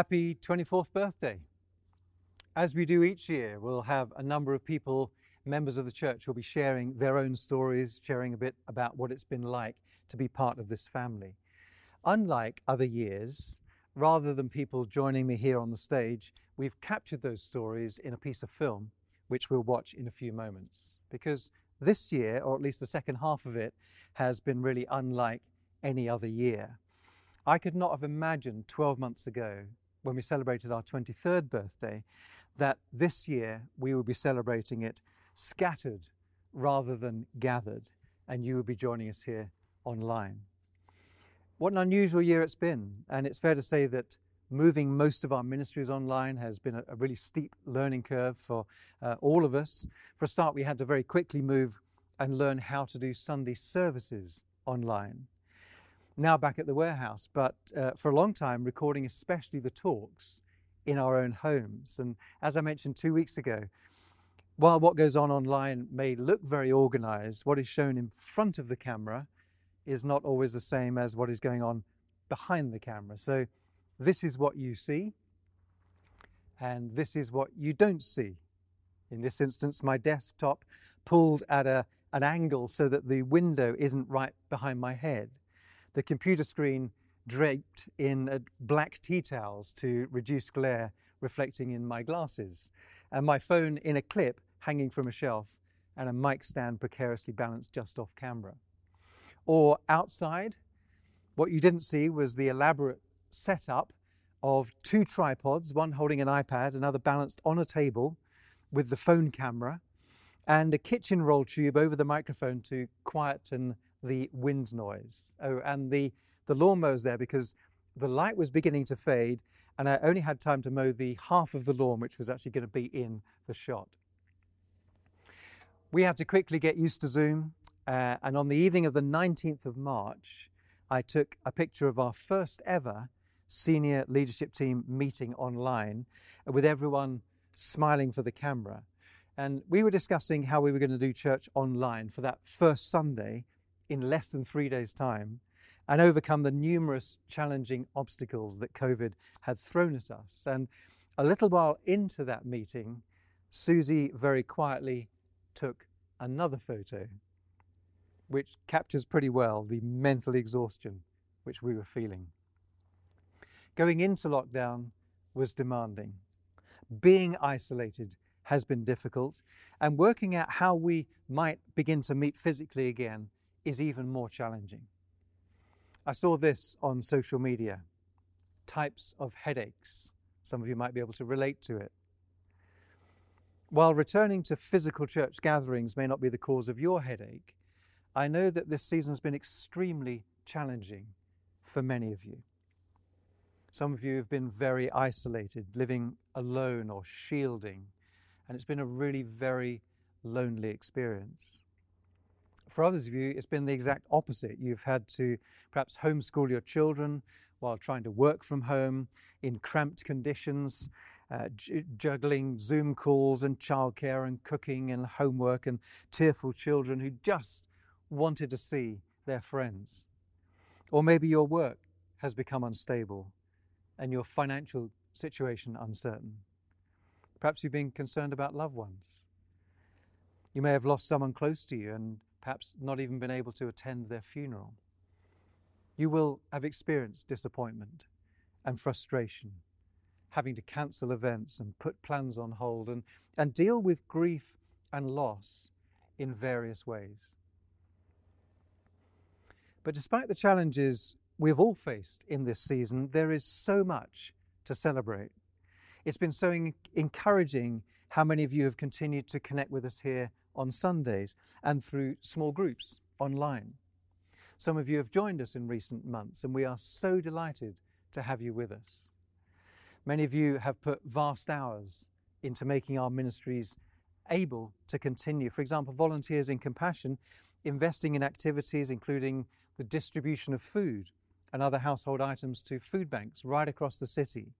Happy 24th birthday. As we do each year, we'll have a number of people, members of the church, who'll be sharing their own stories, sharing a bit about what it's been like to be part of this family. Unlike other years, rather than people joining me here on the stage, we've captured those stories in a piece of film, which we'll watch in a few moments. Because this year, or at least the second half of it, has been really unlike any other year. I could not have imagined 12 months ago, when we celebrated our 23rd birthday, that this year we would be celebrating it scattered rather than gathered, and you would be joining us here online. What an unusual year it's been, and it's fair to say that moving most of our ministries online has been a, a really steep learning curve for uh, all of us. For a start, we had to very quickly move and learn how to do Sunday services online. Now back at the warehouse, but uh, for a long time, recording especially the talks in our own homes. And as I mentioned two weeks ago, while what goes on online may look very organized, what is shown in front of the camera is not always the same as what is going on behind the camera. So this is what you see, and this is what you don't see. In this instance, my desktop pulled at a, an angle so that the window isn't right behind my head. The computer screen draped in uh, black tea towels to reduce glare reflecting in my glasses, and my phone in a clip hanging from a shelf, and a mic stand precariously balanced just off camera. Or outside, what you didn't see was the elaborate setup of two tripods, one holding an iPad, another balanced on a table with the phone camera, and a kitchen roll tube over the microphone to quieten the wind noise. Oh, and the, the lawnmower's there because the light was beginning to fade, and I only had time to mow the half of the lawn, which was actually going to be in the shot. We had to quickly get used to Zoom, uh, and on the evening of the 19th of March, I took a picture of our first ever senior leadership team meeting online with everyone smiling for the camera. And we were discussing how we were going to do church online for that first Sunday in less than three days' time and overcome the numerous challenging obstacles that COVID had thrown at us. And a little while into that meeting, Susie very quietly took another photo, which captures pretty well the mental exhaustion which we were feeling. Going into lockdown was demanding. Being isolated has been difficult, and working out how we might begin to meet physically again is even more challenging. I saw this on social media types of headaches. Some of you might be able to relate to it. While returning to physical church gatherings may not be the cause of your headache, I know that this season has been extremely challenging for many of you. Some of you have been very isolated, living alone or shielding, and it's been a really very lonely experience. For others of you, it's been the exact opposite. You've had to perhaps homeschool your children while trying to work from home in cramped conditions, uh, juggling Zoom calls and childcare and cooking and homework and tearful children who just wanted to see their friends. Or maybe your work has become unstable and your financial situation uncertain. Perhaps you've been concerned about loved ones. You may have lost someone close to you and perhaps not even been able to attend their funeral. You will have experienced disappointment and frustration, having to cancel events and put plans on hold and, and deal with grief and loss in various ways. But despite the challenges we've all faced in this season, there is so much to celebrate. It's been so encouraging how many of you have continued to connect with us here on Sundays and through small groups online. Some of you have joined us in recent months, and we are so delighted to have you with us. Many of you have put vast hours into making our ministries able to continue. For example, Volunteers in Compassion investing in activities including the distribution of food and other household items to food banks right across the city.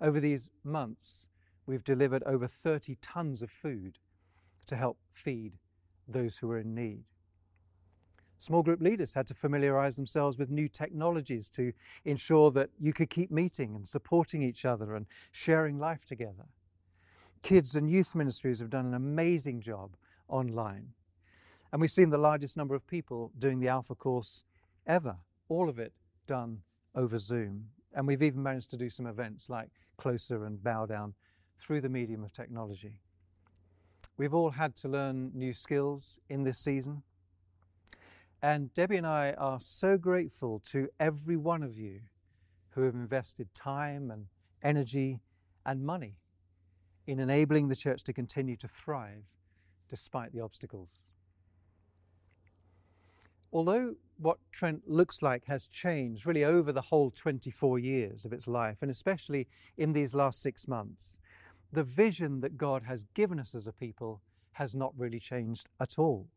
Over these months, we've delivered over 30 tons of food to help feed those who are in need. Small group leaders had to familiarize themselves with new technologies to ensure that you could keep meeting and supporting each other and sharing life together. Kids and youth ministries have done an amazing job online. And we've seen the largest number of people doing the Alpha course ever, all of it done over Zoom. And we've even managed to do some events like Closer and Bow Down through the medium of technology. We've all had to learn new skills in this season. And Debbie and I are so grateful to every one of you who have invested time and energy and money in enabling the church to continue to thrive despite the obstacles. Although what Trent looks like has changed really over the whole 24 years of its life, and especially in these last six months, the vision that God has given us as a people has not really changed at all.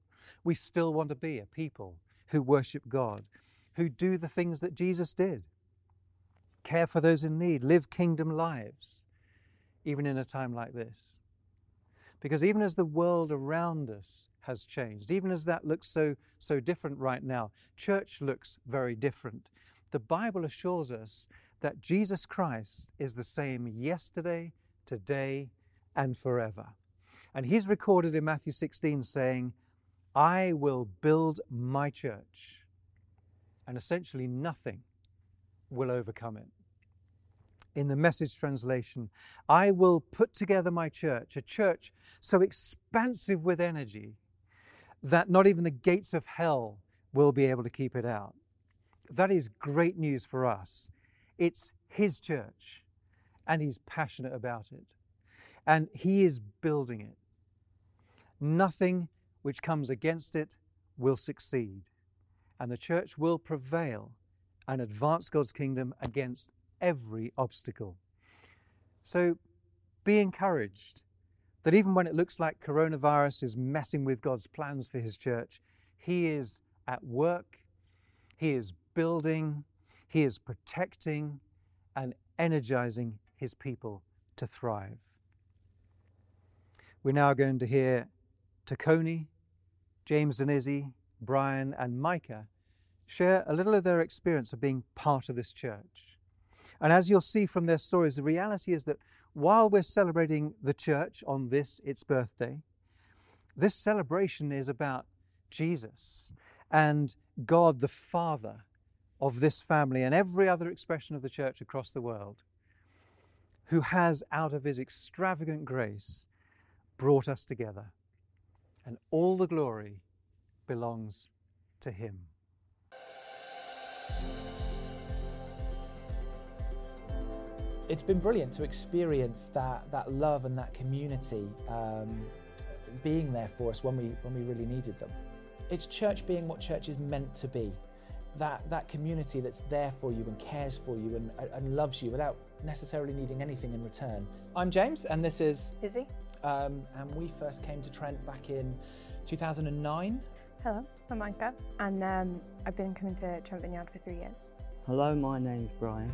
We still want to be a people who worship God, who do the things that Jesus did care for those in need, live kingdom lives, even in a time like this. Because even as the world around us has changed, even as that looks so, so different right now, church looks very different. The Bible assures us that Jesus Christ is the same yesterday, today, and forever. And he's recorded in Matthew 16 saying, I will build my church, and essentially nothing will overcome it. In the message translation, I will put together my church, a church so expansive with energy that not even the gates of hell will be able to keep it out. That is great news for us. It's His church, and He's passionate about it, and He is building it. Nothing which comes against it will succeed, and the church will prevail and advance God's kingdom against every obstacle. So be encouraged that even when it looks like coronavirus is messing with God's plans for His church, He is at work, He is building, He is protecting and energizing His people to thrive. We're now going to hear Takoni James and Izzy, Brian and Micah share a little of their experience of being part of this church. And as you'll see from their stories, the reality is that while we're celebrating the church on this, its birthday, this celebration is about Jesus and God the Father of this family and every other expression of the church across the world, who has, out of his extravagant grace, brought us together and all the glory belongs to Him. It's been brilliant to experience that, that love and that community um, being there for us when we, when we really needed them. It's church being what church is meant to be. That, that community that's there for you and cares for you and, and loves you without necessarily needing anything in return. I'm James, and this is Izzy. Um, and we first came to Trent back in 2009. Hello, I'm Micah, and um, I've been coming to Trent Vineyard for three years. Hello, my name's Brian.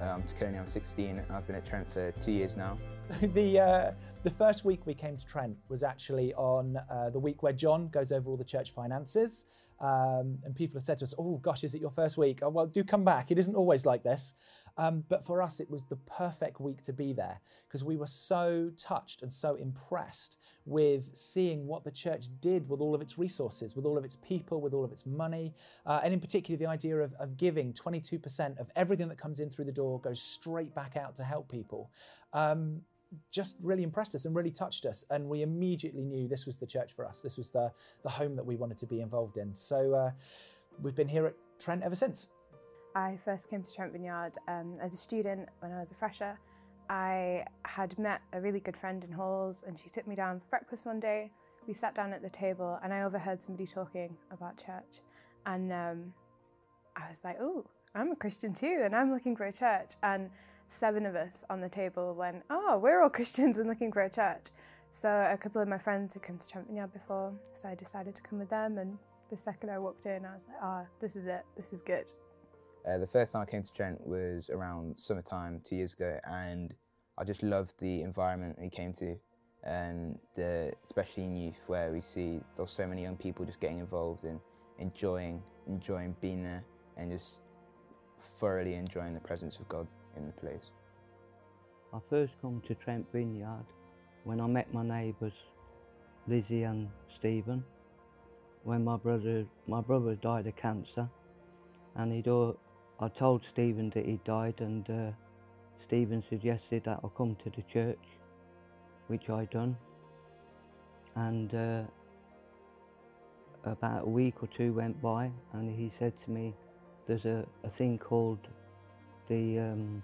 Uh, I'm Takoni, I'm 16, and I've been at Trent for two years now. the, uh, the first week we came to Trent was actually on uh, the week where John goes over all the church finances. Um, and people have said to us, Oh gosh, is it your first week? Oh, well, do come back. It isn't always like this. Um, but for us, it was the perfect week to be there because we were so touched and so impressed with seeing what the church did with all of its resources, with all of its people, with all of its money, uh, and in particular, the idea of, of, giving 22% of everything that comes in through the door goes straight back out to help people. Um, just really impressed us and really touched us, and we immediately knew this was the church for us. This was the the home that we wanted to be involved in. So uh, we've been here at Trent ever since. I first came to Trent Vineyard um, as a student when I was a fresher. I had met a really good friend in Halls and she took me down for breakfast one day. We sat down at the table and I overheard somebody talking about church. And um, I was like, oh, I'm a Christian too and I'm looking for a church. And seven of us on the table went, oh, we're all Christians and looking for a church. So a couple of my friends had come to Trent Vineyard before, so I decided to come with them. And the second I walked in, I was like, ah, oh, this is it, this is good. Uh, the first time I came to Trent was around summertime two years ago, and I just loved the environment we came to, and the, especially in youth, where we see there's so many young people just getting involved and enjoying enjoying being there and just thoroughly enjoying the presence of God in the place. I first come to Trent Vineyard when I met my neighbours, Lizzie and Stephen. When my brother my brother died of cancer, and he'd I told Stephen that he died, and uh, Stephen suggested that I come to the church, which I done. And uh, about a week or two went by, and he said to me, "There's a, a thing called the um,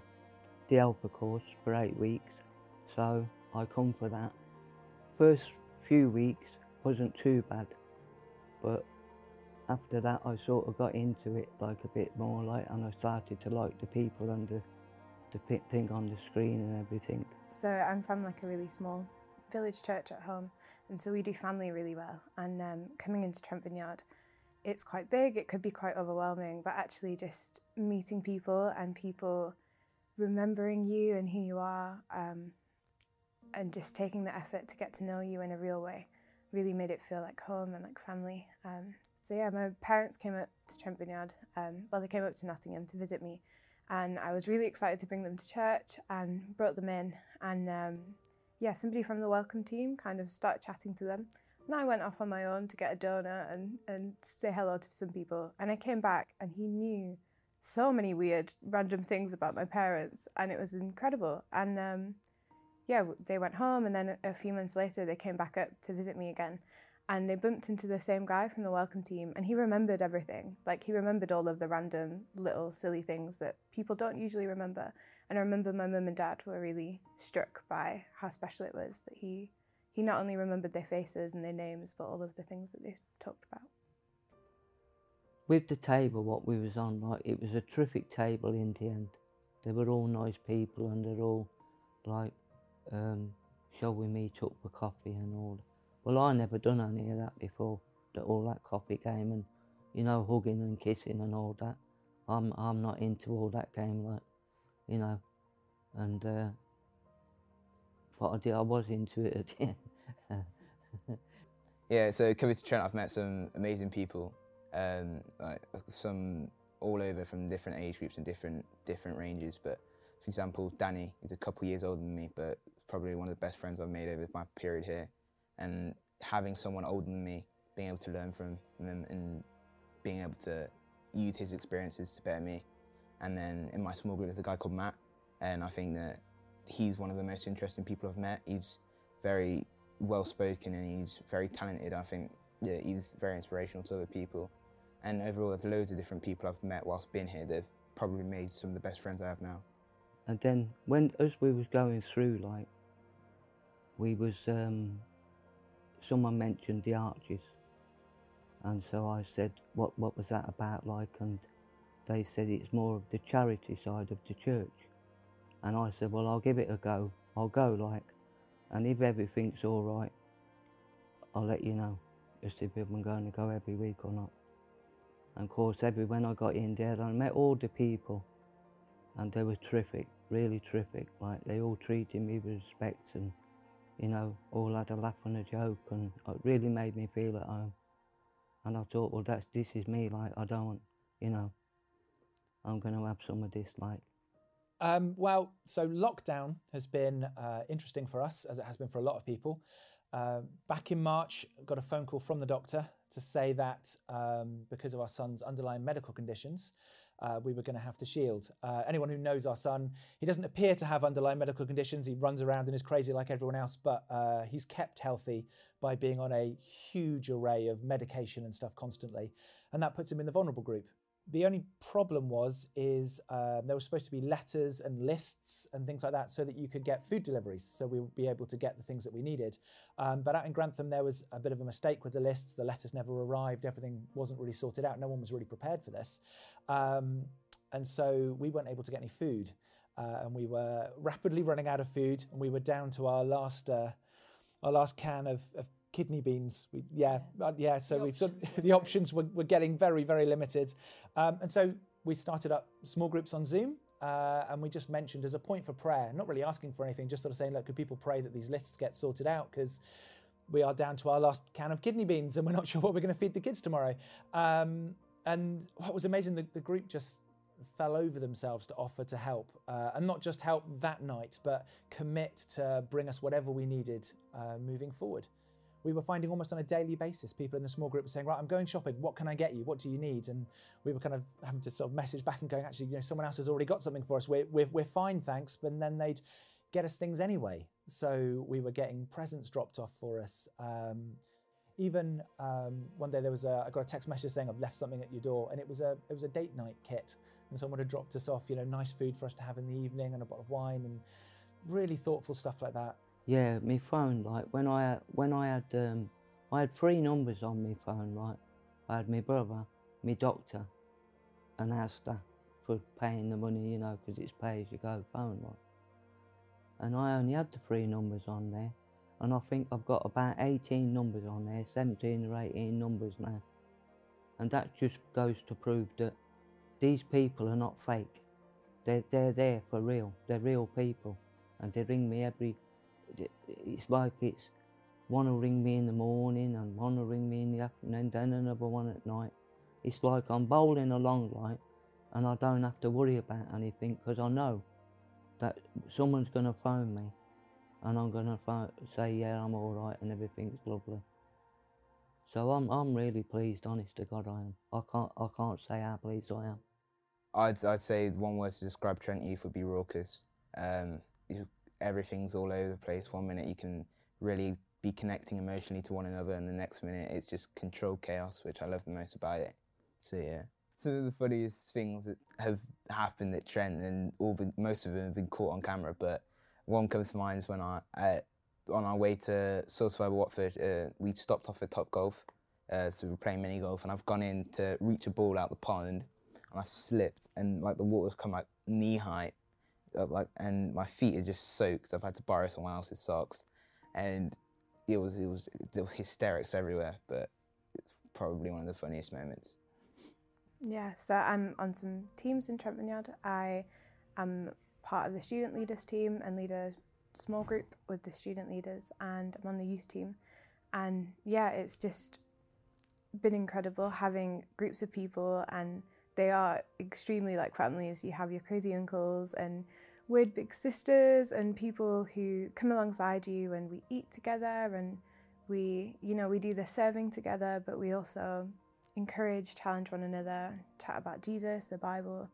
the Alpha course for eight weeks." So I come for that. First few weeks wasn't too bad, but after that I sort of got into it like a bit more, like, and I started to like the people and the the thing on the screen and everything. So I'm from like a really small village church at home, and so we do family really well. And um, coming into Trent Vineyard, it's quite big. It could be quite overwhelming, but actually just meeting people and people remembering you and who you are, um, and just taking the effort to get to know you in a real way, really made it feel like home and like family. Um, so yeah, my parents came up to Trent Vineyard. Um, well, they came up to Nottingham to visit me, and I was really excited to bring them to church and brought them in. And um, yeah, somebody from the welcome team kind of started chatting to them. And I went off on my own to get a donut and, and say hello to some people. And I came back and he knew so many weird, random things about my parents. And it was incredible. And um, yeah, they went home. And then a few months later, they came back up to visit me again. And they bumped into the same guy from the welcome team. And he remembered everything. Like, he remembered all of the random, little, silly things that people don't usually remember. And I remember my mum and dad were really struck by how special it was that he he not only remembered their faces and their names, but all of the things that they talked about. With the table, what we was on, like it was a terrific table in the end. They were all nice people, and they're all like, um, shall we meet up for coffee and all. Well, I never done any of that before. That all that coffee game and, you know, hugging and kissing and all that. I'm I'm not into all that game, like, you know, and uh, but I did. I was into it at the end. Yeah, so coming to Trent, I've met some amazing people, um, like some all over from different age groups and different different ranges. But for example, Danny is a couple years older than me, but probably one of the best friends I've made over my period here. And having someone older than me, being able to learn from them and being able to use his experiences to better me. And then in my small group, there's a guy called Matt, and I think that he's one of the most interesting people I've met. He's very well spoken and he's very talented. I think yeah, he's very inspirational to other people. And overall, there's loads of different people I've met whilst being here. that have probably made some of the best friends I have now. And then when as we was going through, like we was um, someone mentioned the arches, and so I said, "What what was that about?" Like, and they said it's more of the charity side of the church, and I said, "Well, I'll give it a go. I'll go." Like, and if everything's all right, I'll let you know, just if I'm going to go every week or not. And of course, every when I got in there, I met all the people and they were terrific, really terrific. Like they all treated me with respect, and you know, all had a laugh and a joke, and it really made me feel at home. And I thought, well, that's this is me. Like I don't, you know, I'm going to have some of this. Like Um, well, so lockdown has been uh, interesting for us, as it has been for a lot of people. Uh, back in March, got a phone call from the doctor to say that um, because of our son's underlying medical conditions, uh, we were going to have to shield. Uh, anyone who knows our son, he doesn't appear to have underlying medical conditions. He runs around and is crazy like everyone else, but uh, he's kept healthy by being on a huge array of medication and stuff constantly, and that puts him in the vulnerable group. The only problem was is um, there were supposed to be letters and lists and things like that so that you could get food deliveries, so we would be able to get the things that we needed. Um, but out in Grantham, there was a bit of a mistake with the lists. The letters never arrived. Everything wasn't really sorted out. No one was really prepared for this, um, and so we weren't able to get any food. Uh, and we were rapidly running out of food, and we were down to our last uh, our last can of, of kidney beans. We, yeah, uh, yeah. So The we options were the options were, were getting very very limited, um, and so we started up small groups on Zoom. Uh, and we just mentioned as a point for prayer, not really asking for anything, just sort of saying, look, could people pray that these lists get sorted out? Because we are down to our last can of kidney beans and we're not sure what we're going to feed the kids tomorrow. Um, and what was amazing, the, the, group just fell over themselves to offer to help. Uh, and not just help that night, but commit to bring us whatever we needed uh, moving forward. We were finding almost on a daily basis people in the small group were saying, Right, I'm going shopping. What can I get you? What do you need? And we were kind of having to sort of message back and going, Actually, you know, someone else has already got something for us. We're, we're, we're fine, thanks. But then they'd get us things anyway. So we were getting presents dropped off for us. Um, even um, one day there was a, I got a text message saying I've left something at your door, and it was a it was a date night kit, and someone had dropped us off, you know, nice food for us to have in the evening and a bottle of wine and really thoughtful stuff like that. Yeah, my phone, like when I when I had um, I had three numbers on my phone, right? I had my brother, my doctor, and Asda for paying the money, you know, because it's pay as you go phone, right? and I only had the three numbers on there and I think I've got about 18 numbers on there, 17 or 18 numbers now. And that just goes to prove that these people are not fake. They're, they're there for real. They're real people. And they ring me every, it's like it's, one will ring me in the morning and one will ring me in the afternoon, then another one at night. It's like I'm bowling along like, and I don't have to worry about anything because I know that someone's going to phone me and I'm to say, yeah, I'm all right and everything's lovely. So I'm, I'm really pleased, honest to God, I am. I can't, I can't say how pleased I am. I'd, I'd say one word to describe Trent Youth would be raucous. Um, everything's all over the place. One minute you can really be connecting emotionally to one another, and the next minute it's just controlled chaos, which I love the most about it. So yeah some of the funniest things that have happened at Trent, and all the, most of them have been caught on camera. But one comes to mind is when I, on our way to Silsville, Watford, uh, we stopped off at Top Golf, uh, so we were playing mini golf, and I've gone in to reach a ball out the pond, and I've slipped, and like the water's come like knee height, uh, like, and my feet are just soaked. I've had to borrow someone else's socks, and it was it was, was hysterics everywhere. But it's probably one of the funniest moments. Yeah, so I'm on some teams in Trent Vineyard. I am part of the student leaders team and lead a small group with the student leaders, and I'm on the youth team. And yeah, it's just been incredible having groups of people, and they are extremely like families. You have your crazy uncles and weird big sisters, and people who come alongside you, and we eat together, and we, you know, we do the serving together, but we also encourage, challenge one another, chat about Jesus, the Bible.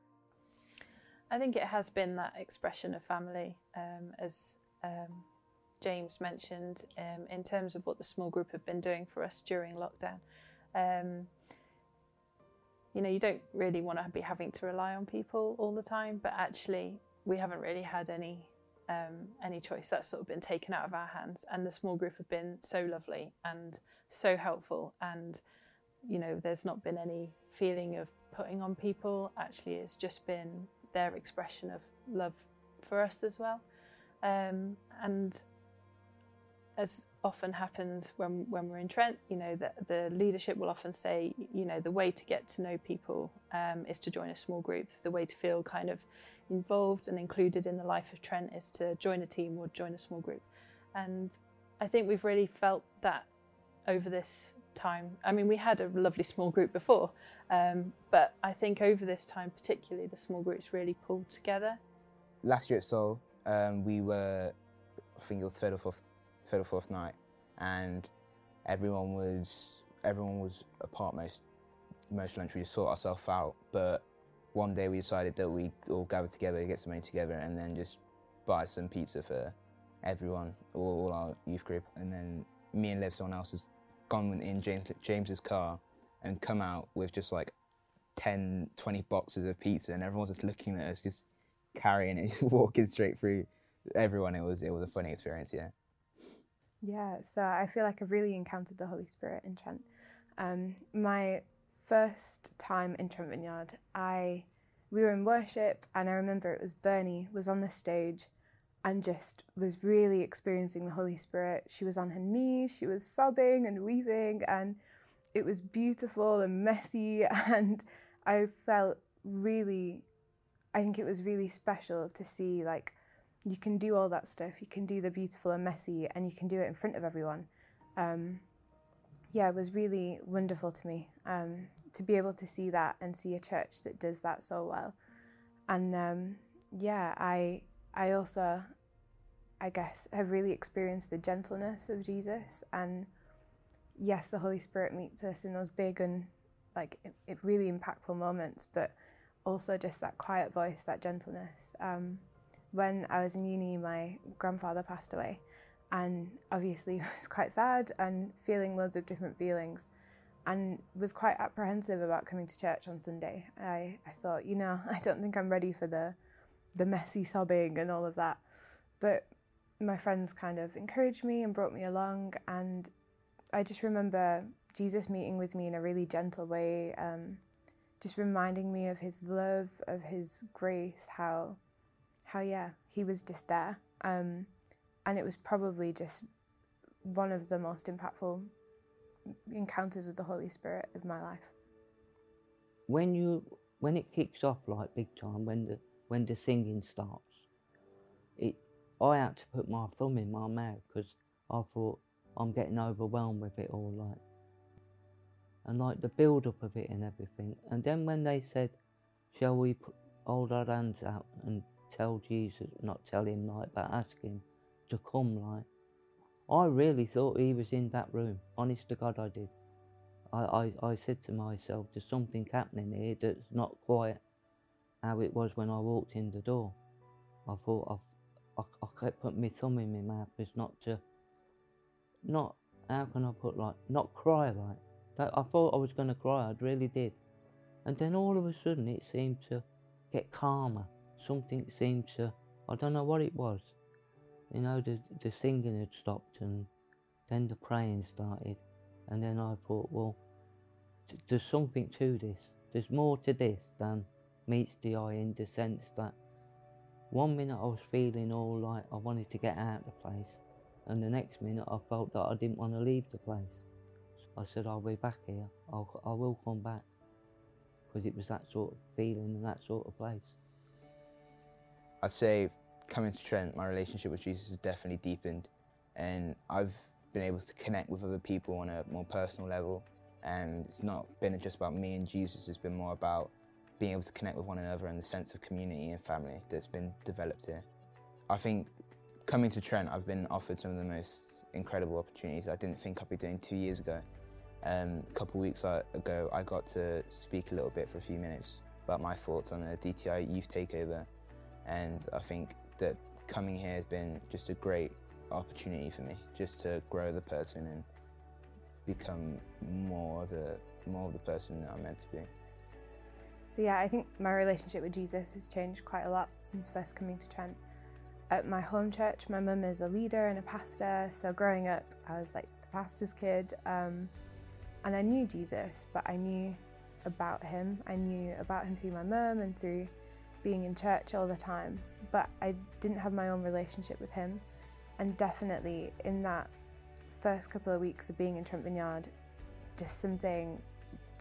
I think it has been that expression of family, um, as um, James mentioned, um, in terms of what the small group have been doing for us during lockdown. Um, you know, you don't really want to be having to rely on people all the time, but actually, we haven't really had any um, any choice. That's sort of been taken out of our hands, and the small group have been so lovely and so helpful and you know, there's not been any feeling of putting on people. Actually, it's just been their expression of love for us as well. Um, and as often happens when, when we're in Trent, you know, the, the leadership will often say, you know, the way to get to know people um, is to join a small group. The way to feel kind of involved and included in the life of Trent is to join a team or join a small group. And I think we've really felt that over this time. I mean, we had a lovely small group before, um, but I think over this time, particularly, the small groups really pulled together. Last year at Soul, um, we were, I think it was third or fourth, third or fourth night, and everyone was everyone was apart most most lunch. We just sort ourselves out, but one day we decided that we'd all gather together, get some money together, and then just buy some pizza for everyone, all, all our youth group, and then me and Liv, someone else, gone in James, James's car and come out with just like 10, 20 boxes of pizza, and everyone's just looking at us, just carrying it, just walking straight through everyone. It was it was a funny experience, yeah. Yeah, so I feel like I've really encountered the Holy Spirit in Trent. Um, my first time in Trent Vineyard, I we were in worship, and I remember it was Bernie was on the stage, and just was really experiencing the Holy Spirit. She was on her knees, she was sobbing and weeping, and it was beautiful and messy. And I felt really, I think it was really special to see like you can do all that stuff, you can do the beautiful and messy, and you can do it in front of everyone. um, yeah, it was really wonderful to me um, to be able to see that and see a church that does that so well. And um, yeah, I I also, I guess, have really experienced the gentleness of Jesus. And yes, the Holy Spirit meets us in those big and like it, it really impactful moments, but also just that quiet voice, that gentleness. Um, when I was in uni, my grandfather passed away, and obviously it was quite sad and feeling loads of different feelings and was quite apprehensive about coming to church on Sunday. I, I thought, you know, I don't think I'm ready for the the messy sobbing and all of that. But my friends kind of encouraged me and brought me along and I just remember Jesus meeting with me in a really gentle way, um, just reminding me of his love, of his grace, how how yeah, he was just there. Um, and it was probably just one of the most impactful encounters with the Holy Spirit of my life. When you when it kicks off like big time, when the when the singing starts, I had to put my thumb in my mouth because I thought I'm getting overwhelmed with it all, like and like the build up of it and everything. And then when they said, "Shall we put, hold our hands out and tell Jesus, not tell him like, but ask him to come like." I really thought he was in that room. Honest to God, I did. I, I, I said to myself, there's something happening here that's not quite how it was when I walked in the door. I thought I've, I, I kept putting my thumb in my mouth as not to, not, how can I put like, not cry like. That, I thought I was going to cry, I really did. And then all of a sudden it seemed to get calmer. Something seemed to, I don't know what it was you know, the, the singing had stopped and then the praying started. And then I thought, well, there's something to this. There's more to this than meets the eye in the sense that one minute I was feeling all like I wanted to get out of the place, and the next minute I felt that I didn't want to leave the place. I said, I'll be back here. I'll, I will come back. Because it was that sort of feeling and that sort of place. I'd say coming to Trent, my relationship with Jesus has definitely deepened, and I've been able to connect with other people on a more personal level. And it's not been just about me and Jesus; it's been more about being able to connect with one another and the sense of community and family that's been developed here. I think coming to Trent, I've been offered some of the most incredible opportunities I didn't think I'd be doing two years ago. Um, a couple of weeks ago, I got to speak a little bit for a few minutes about my thoughts on the DTI youth takeover, and I think that coming here has been just a great opportunity for me, just to grow the person and become more of a more of the person that I'm meant to be. So yeah, I think my relationship with Jesus has changed quite a lot since first coming to Trent. At my home church, my mum is a leader and a pastor, so growing up, I was like the pastor's kid, um, and I knew Jesus, but I knew about him. I knew about him through my mum and through being in church all the time, but I didn't have my own relationship with him. And definitely in that first couple of weeks of being in Trent Vineyard, just something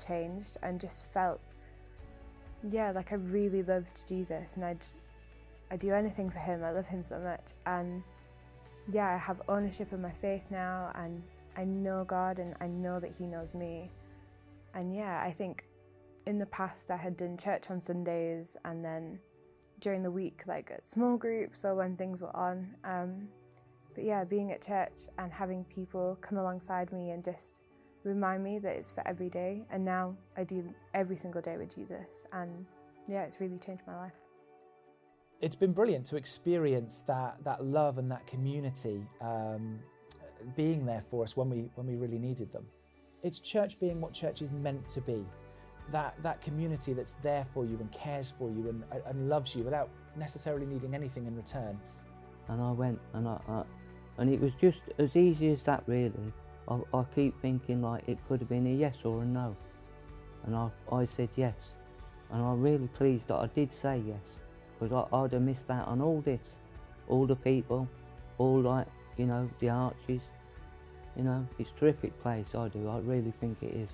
changed and just felt, yeah, like I really loved Jesus and I'd, I'd do anything for him. I love him so much. And yeah, I have ownership of my faith now and I know God and I know that He knows me. And yeah, I think in the past I had done church on Sundays and then during the week, like at small groups or when things were on. Um, but yeah, being at church and having people come alongside me and just remind me that it's for every day. And now I do every single day with Jesus. And yeah, it's really changed my life. It's been brilliant to experience that, that love and that community um, being there for us when we, when we really needed them. It's church being what church is meant to be that, that community that's there for you and cares for you and, and loves you without necessarily needing anything in return. And I went and I, I and it was just as easy as that really. I, I keep thinking like it could have been a yes or a no. And I, I said yes. And I'm really pleased that I did say yes. Because I'd have missed out on all this. All the people, all like, you know, the arches. You know, it's a terrific place, I do. I really think it is.